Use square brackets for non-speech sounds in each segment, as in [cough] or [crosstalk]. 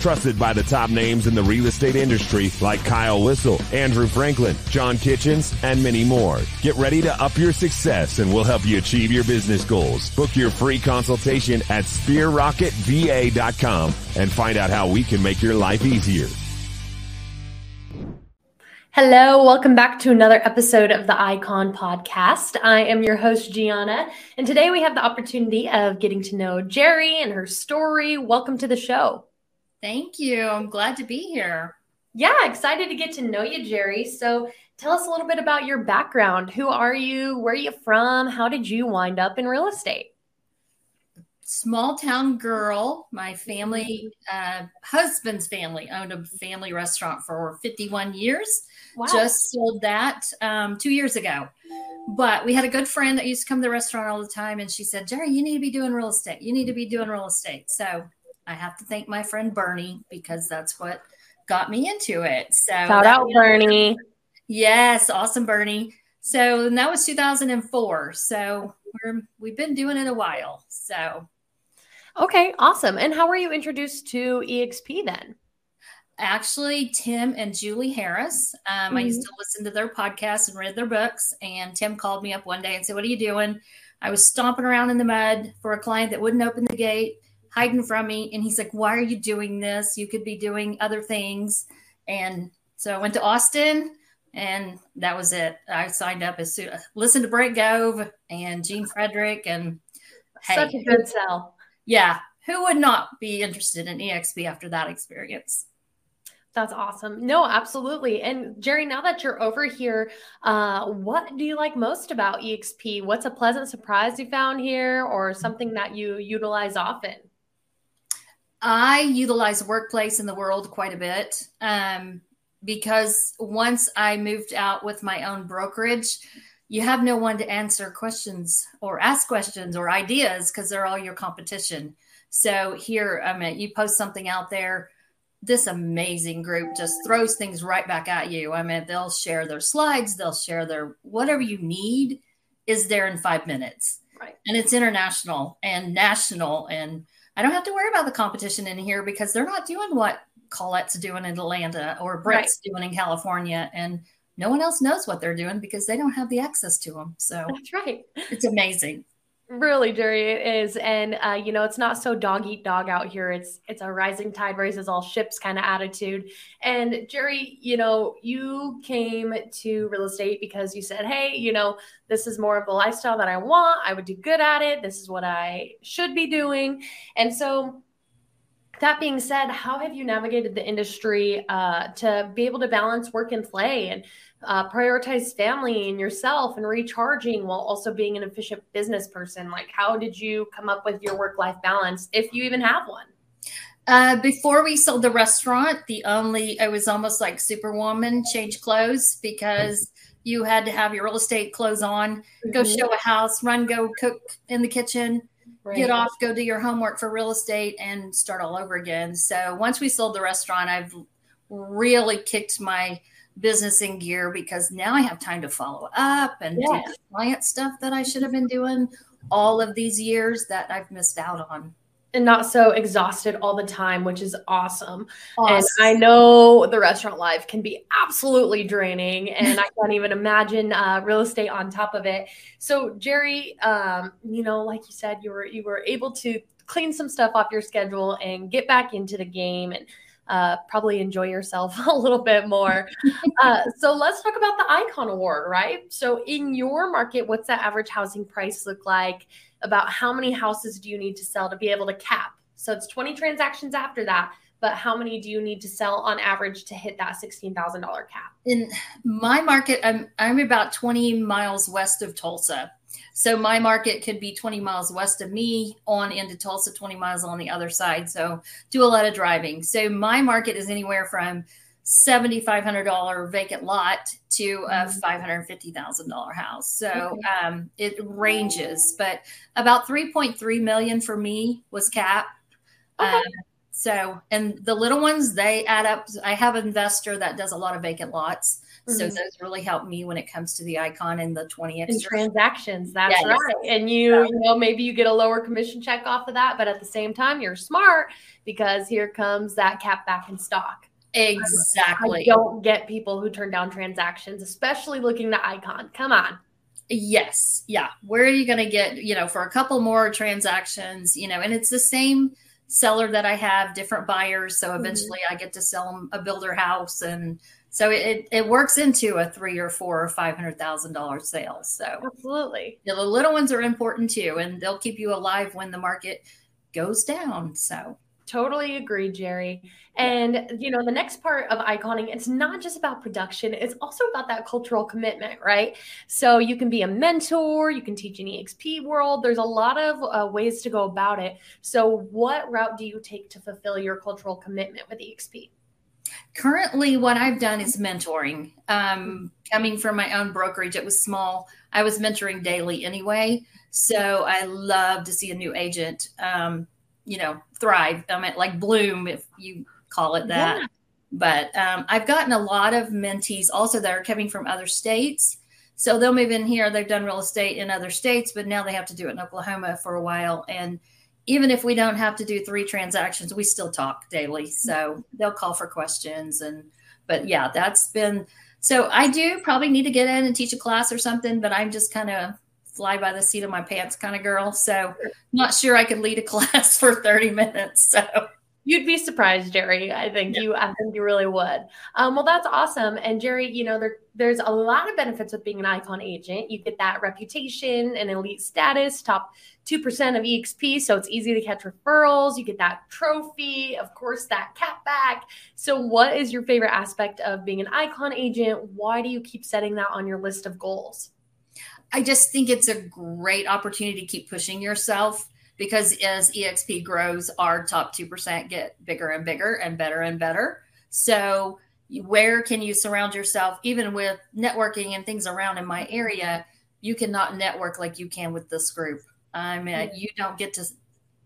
Trusted by the top names in the real estate industry like Kyle Whissel, Andrew Franklin, John Kitchens, and many more. Get ready to up your success and we'll help you achieve your business goals. Book your free consultation at sphererocketva.com and find out how we can make your life easier. Hello, welcome back to another episode of the Icon Podcast. I am your host, Gianna, and today we have the opportunity of getting to know Jerri and her story. Welcome to the show. Thank you. I'm glad to be here. Yeah, excited to get to know you, Jerri. So tell us a little bit about your background. Who are you? Where are you from? How did you wind up in real estate? small town girl. My family, uh, husband's family, owned a family restaurant for 51 years. Wow. Just sold that um, two years ago. But we had a good friend that used to come to the restaurant all the time, and she said, "Jerri, you need to be doing real estate. You need to be doing real estate." So I have to thank my friend Bernie because that's what got me into it. So shout out Bernie. Yes, awesome Bernie. So that was 2004. So we're we've been doing it a while. So Okay, awesome. And how were you introduced to EXP then? Actually, Tim and Julie Harris. Um, mm-hmm. I used mm-hmm. to listen to their podcasts and read their books. And Tim called me up one day and said, What are you doing? I was stomping around in the mud for a client that wouldn't open the gate, hiding from me. And he's like, Why are you doing this? You could be doing other things. And so I went to Austin and that was it. I signed up as soon listened to Brent Gove and Gene Frederick and hey, such a good sell yeah, who would not be interested in EXP after that experience? That's awesome. No, absolutely. And Jerri, now that you're over here, uh, what do you like most about EXP? What's a pleasant surprise you found here or something that you utilize often? I utilize workplace in the world quite a bit um, because once I moved out with my own brokerage, you have no one to answer questions or ask questions or ideas because they're all your competition. So here, I mean, you post something out there, this amazing group just throws things right back at you. I mean, they'll share their slides, they'll share their whatever you need is there in five minutes. Right. And it's international and national. And I don't have to worry about the competition in here because they're not doing what Colette's doing in Atlanta or Brett's right. doing in California. And no one else knows what they're doing because they don't have the access to them. So that's right. It's amazing. Really, Jerri, it is, and uh, you know, it's not so dog eat dog out here. It's it's a rising tide raises all ships kind of attitude. And Jerri, you know, you came to real estate because you said, "Hey, you know, this is more of the lifestyle that I want. I would do good at it. This is what I should be doing." And so, that being said, how have you navigated the industry uh, to be able to balance work and play and uh, prioritize family and yourself and recharging while also being an efficient business person? Like, how did you come up with your work life balance, if you even have one? Uh, before we sold the restaurant, the only I was almost like Superwoman, change clothes because you had to have your real estate clothes on, mm-hmm. go show a house, run, go cook in the kitchen, right. get off, go do your homework for real estate, and start all over again. So once we sold the restaurant, I've really kicked my business in gear because now I have time to follow up and do client stuff that I should have been doing all of these years that I've missed out on and not so exhausted all the time, which is awesome. awesome. And I know the restaurant life can be absolutely draining, and I can't even imagine uh, real estate on top of it. So, Jerri, um, you know, like you said, you were you were able to clean some stuff off your schedule and get back into the game and uh, probably enjoy yourself [laughs] a little bit more. Uh, so let's talk about the Icon Award, right? So in your market, what's that average housing price look like? About how many houses do you need to sell to be able to cap? So it's 20 transactions after that, but how many do you need to sell on average to hit that $16,000 cap? In my market, I'm, I'm about 20 miles west of Tulsa. So my market could be 20 miles west of me on into Tulsa, 20 miles on the other side. So do a lot of driving. So my market is anywhere from $7,500 vacant lot to a mm-hmm. $550,000 house. So um, it ranges, but about 3.3 million for me was cap. Okay. Um, so, and the little ones, they add up. I have an investor that does a lot of vacant lots. Mm-hmm. So those really help me when it comes to the icon and the 20 extra transactions. That's yes. right. And you, you know, maybe you get a lower commission check off of that, but at the same time, you're smart because here comes that cap back in stock. Exactly. I don't get people who turn down transactions, especially looking to icon. Come on. Yes. Yeah. Where are you going to get, you know, for a couple more transactions, you know, and it's the same seller that I have, different buyers. So mm-hmm. eventually mm-hmm. I get to sell them a builder house. And so it, it works into a three or four or five hundred thousand dollar sale. So absolutely. The little ones are important too, and they'll keep you alive when the market goes down. So Totally agree, Jerri. And you know, the next part of iconing, it's not just about production, it's also about that cultural commitment, right? So you can be a mentor, you can teach an EXP world. There's a lot of uh, ways to go about it. So, what route do you take to fulfill your cultural commitment with EXP? Currently, what I've done is mentoring. Um, coming from my own brokerage, it was small. I was mentoring daily anyway. So I love to see a new agent um, you know, thrive. I mean, like bloom, if you call it that. Yeah. But um, I've gotten a lot of mentees also that are coming from other states. So they'll move in here. They've done real estate in other states, but now they have to do it in Oklahoma for a while. And even if we don't have to do three transactions, we still talk daily. So they'll call for questions. And, but yeah, that's been, so I do probably need to get in and teach a class or something, but I'm just kind of fly by the seat of my pants kind of girl. So not sure I could lead a [laughs] class for 30 minutes. So You'd be surprised, Jerri. I think yeah. you. I think you really would. Um, well, that's awesome. And Jerri, you know, there, there's a lot of benefits with being an icon agent. You get that reputation and elite status, top two percent of EXP, so it's easy to catch referrals. You get that trophy, of course, that cap back. So, what is your favorite aspect of being an icon agent? Why do you keep setting that on your list of goals? I just think it's a great opportunity to keep pushing yourself because as EXP grows, our top 2% get bigger and bigger and better and better. So, where can you surround yourself, even with networking and things around in my area? You cannot network like you can with this group. I mean, you don't get to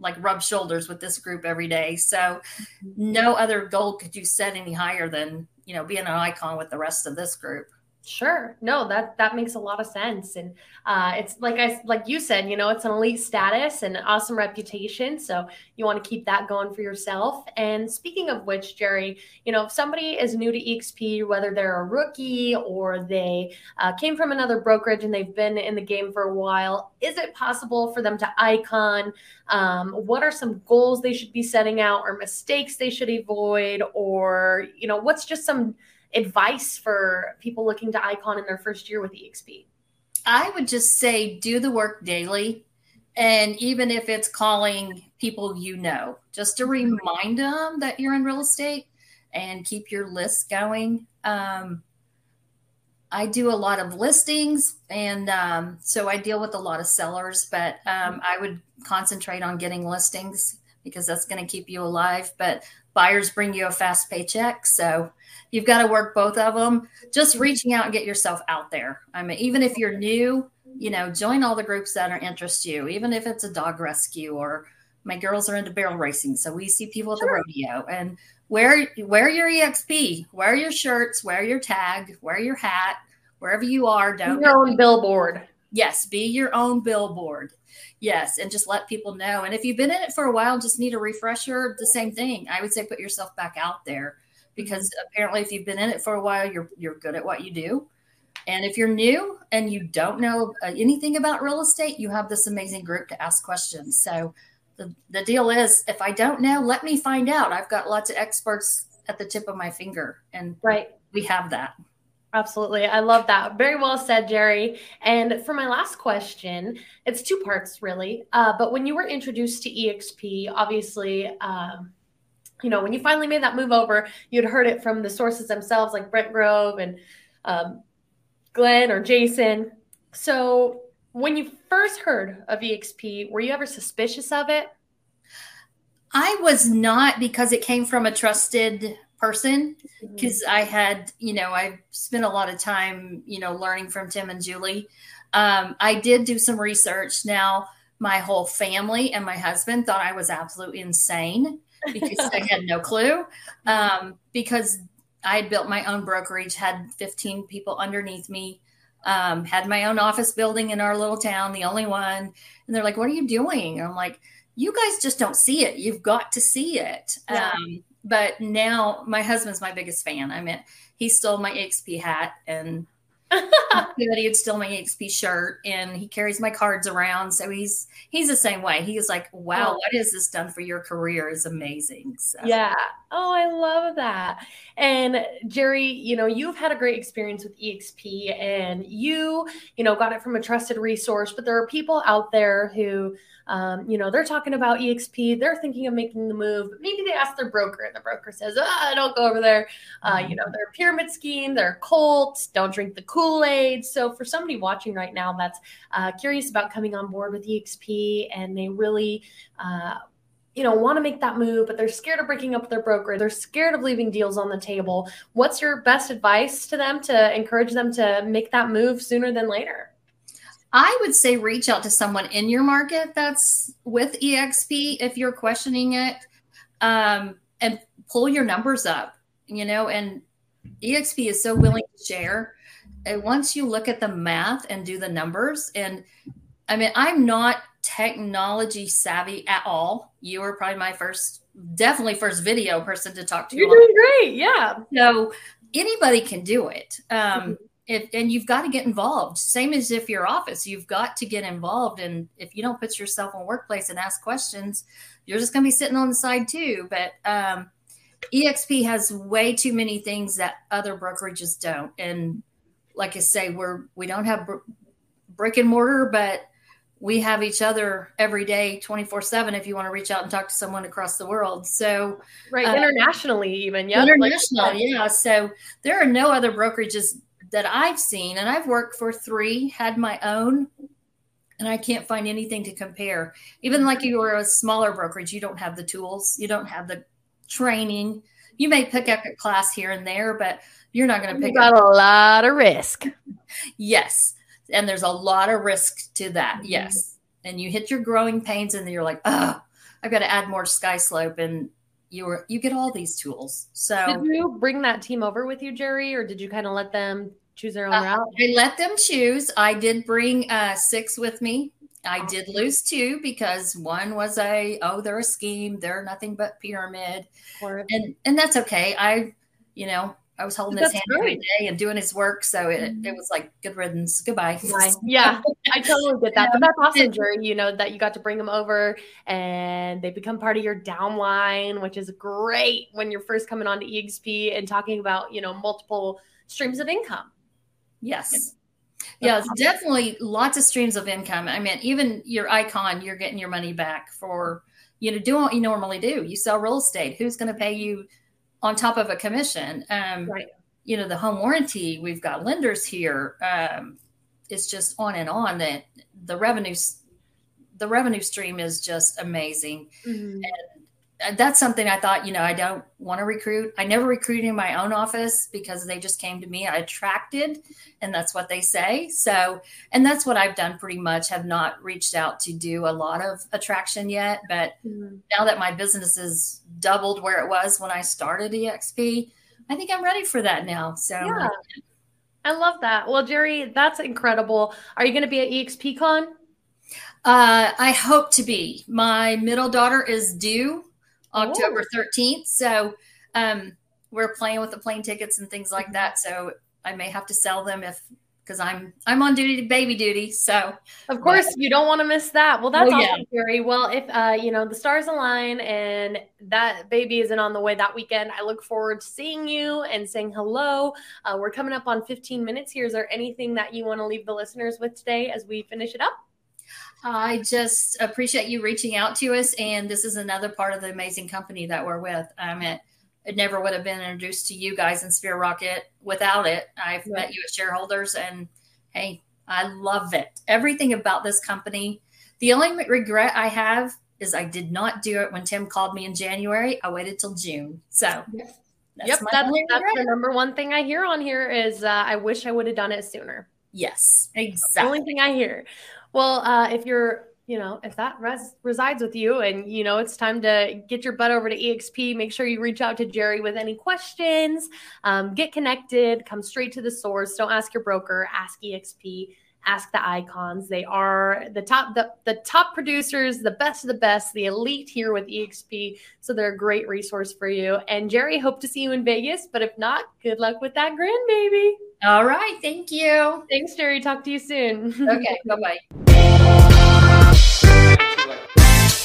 like rub shoulders with this group every day. So, mm-hmm. no other goal could you set any higher than, you know, being an icon with the rest of this group. Sure. No, that that makes a lot of sense, and uh, it's like I like you said, you know, it's an elite status and awesome reputation, so you want to keep that going for yourself. And speaking of which, Jerri, you know, if somebody is new to EXP, whether they're a rookie or they uh, came from another brokerage and they've been in the game for a while, is it possible for them to icon? Um, what are some goals they should be setting out, or mistakes they should avoid, or you know, what's just some advice for people looking to icon in their first year with exp i would just say do the work daily and even if it's calling people you know just to remind them that you're in real estate and keep your list going. Um, i do a lot of listings and um, so i deal with a lot of sellers but um, i would concentrate on getting listings because that's going to keep you alive but buyers bring you a fast paycheck so You've got to work both of them. Just mm-hmm. reaching out and get yourself out there. I mean, even if you're new, you know, join all the groups that are interest you, even if it's a dog rescue or my girls are into barrel racing. So we see people at the rodeo and wear wear your EXP, wear your shirts, wear your tag, wear your hat, wherever you are. Don't your own billboard. Yes, be your own billboard. Yes, and just let people know. And if you've been in it for a while, just need a refresher. The same thing. I would say put yourself back out there because apparently if you've been in it for a while you're you're good at what you do and if you're new and you don't know uh, anything about real estate you have this amazing group to ask questions so the, the deal is if i don't know let me find out i've got lots of experts at the tip of my finger and right we have that Absolutely. I love that. Very well said, Jerri. And for my last question, it's two parts really. Uh, but when you were introduced to EXP, obviously, um, you know, when you finally made that move over, you'd heard it from the sources themselves, like Brent Gove and um, Glenn or Jason. So, when you first heard of EXP, were you ever suspicious of it? I was not because it came from a trusted person because mm-hmm. I had, you know, I spent a lot of time, you know, learning from Tim and Julie. Um, I did do some research. Now, my whole family and my husband thought I was absolutely insane because I had no clue. Um, because I had built my own brokerage, had 15 people underneath me, um, had my own office building in our little town, the only one. And they're like, What are you doing? And I'm like, You guys just don't see it. You've got to see it. Yeah. Um, but now my husband's my biggest fan. I mean, he stole my EXP hat and that he'd steal my EXP shirt and he carries my cards around. So he's he's the same way. He's like, Wow, oh. what has this done for your career is amazing. So. Yeah. Oh, I love that. And Jerri, you know, you've had a great experience with EXP and you, you know, got it from a trusted resource, but there are people out there who um, you know, they're talking about EXP, they're thinking of making the move, but maybe they ask their broker, and the broker says, oh, don't go over there. Uh, you know, they're pyramid scheme, they're cults, don't drink the Kool Aid. So, for somebody watching right now that's uh, curious about coming on board with EXP and they really, uh, you know, want to make that move, but they're scared of breaking up their broker. They're scared of leaving deals on the table. What's your best advice to them to encourage them to make that move sooner than later? I would say reach out to someone in your market that's with EXP if you're questioning it um, and pull your numbers up, you know, and EXP is so willing to share. And once you look at the math and do the numbers, and I mean, I'm not technology savvy at all. You were probably my first, definitely first video person to talk to. You're doing great. Yeah. So anybody can do it. Um, mm-hmm if, and you've got to get involved. Same as if your office, you've got to get involved. And if you don't put yourself in workplace and ask questions, you're just going to be sitting on the side too. But um, EXP has way too many things that other brokerages don't. And like I say, we're we don't have br- brick and mortar, but we have each other every day 24 7 if you want to reach out and talk to someone across the world so right uh, internationally even yeah international like, yeah so there are no other brokerages that I've seen, and I've worked for three, had my own, and I can't find anything to compare. Even like you were a smaller brokerage, you don't have the tools, you don't have the training. You may pick up a class here and there, but you're not going to pick you got up. a lot of risk. yes. And there's a lot of risk to that. Mm-hmm. Yes. And you hit your growing pains and you're like, oh, I've got to add more SkySlope. And you were you get all these tools. So did you bring that team over with you, Jerri, or did you kind of let them choose their own uh, route? I let them choose. I did bring uh, six with me. I did lose two because one was a oh they're a scheme they're nothing but pyramid, and and that's okay. I you know I was holding That's his hand great. every day and doing his work. So it, mm-hmm. it was like good riddance. Goodbye. [laughs] Yeah, I totally get that. But that's awesome, you know, that you got to bring them over and they become part of your downline, which is great when you're first coming on to EXP and talking about, you know, multiple streams of income. Yes. Yeah, awesome. definitely lots of streams of income. I mean, even your icon, you're getting your money back for, you know, doing what you normally do. You sell real estate. Who's going to pay you on top of a commission. Um, right. You know, the home warranty, we've got lenders here. Um, it's just on and on that the revenues, the revenue stream is just amazing. Mm-hmm. And that's something I thought, you know, I don't want to recruit. I never recruited in my own office because they just came to me. I attracted, and that's what they say. So, and that's what I've done pretty much. Have not reached out to do a lot of attraction yet, but mm-hmm. now that my business is doubled where it was when I started EXP, I think I'm ready for that now. So, yeah. I love that. Well, Jerri, that's incredible. Are you going to be at EXPCon? Uh, I hope to be. My middle daughter is due October 13th. So um, we're playing with the plane tickets and things like that. So I may have to sell them if because I'm I'm on duty to baby duty. So of course but, you don't want to miss that. Well, that's oh, awesome, yeah. Well, if uh, you know the stars align and that baby isn't on the way that weekend, I look forward to seeing you and saying hello. Uh, we're coming up on 15 minutes here. Is there anything that you want to leave the listeners with today as we finish it up? I just appreciate you reaching out to us. And this is another part of the amazing company that we're with. I it, it never would have been introduced to you guys in Sphere Rocket without it. I've yeah. met you as shareholders, and hey, I love it. Everything about this company. The only regret I have is I did not do it when Tim called me in January. I waited till June. So That's yep, that's, that's the number one thing I hear on here is uh, I wish I would have done it sooner. Yes, exactly. only thing I hear. Well, uh, if you're you know, if that res- resides with you and you know it's time to get your butt over to EXP, make sure you reach out to Jerri with any questions. Um, get connected, come straight to the source. Don't ask your broker, ask EXP, ask the icons. They are the top, the, the top producers, the best of the best, the elite here with EXP. So they're a great resource for you. And Jerri, hope to see you in Vegas. But if not, good luck with that grandbaby. All right. Thank you. Thanks, Jerri. Talk to you soon. Okay. bye bye. [laughs]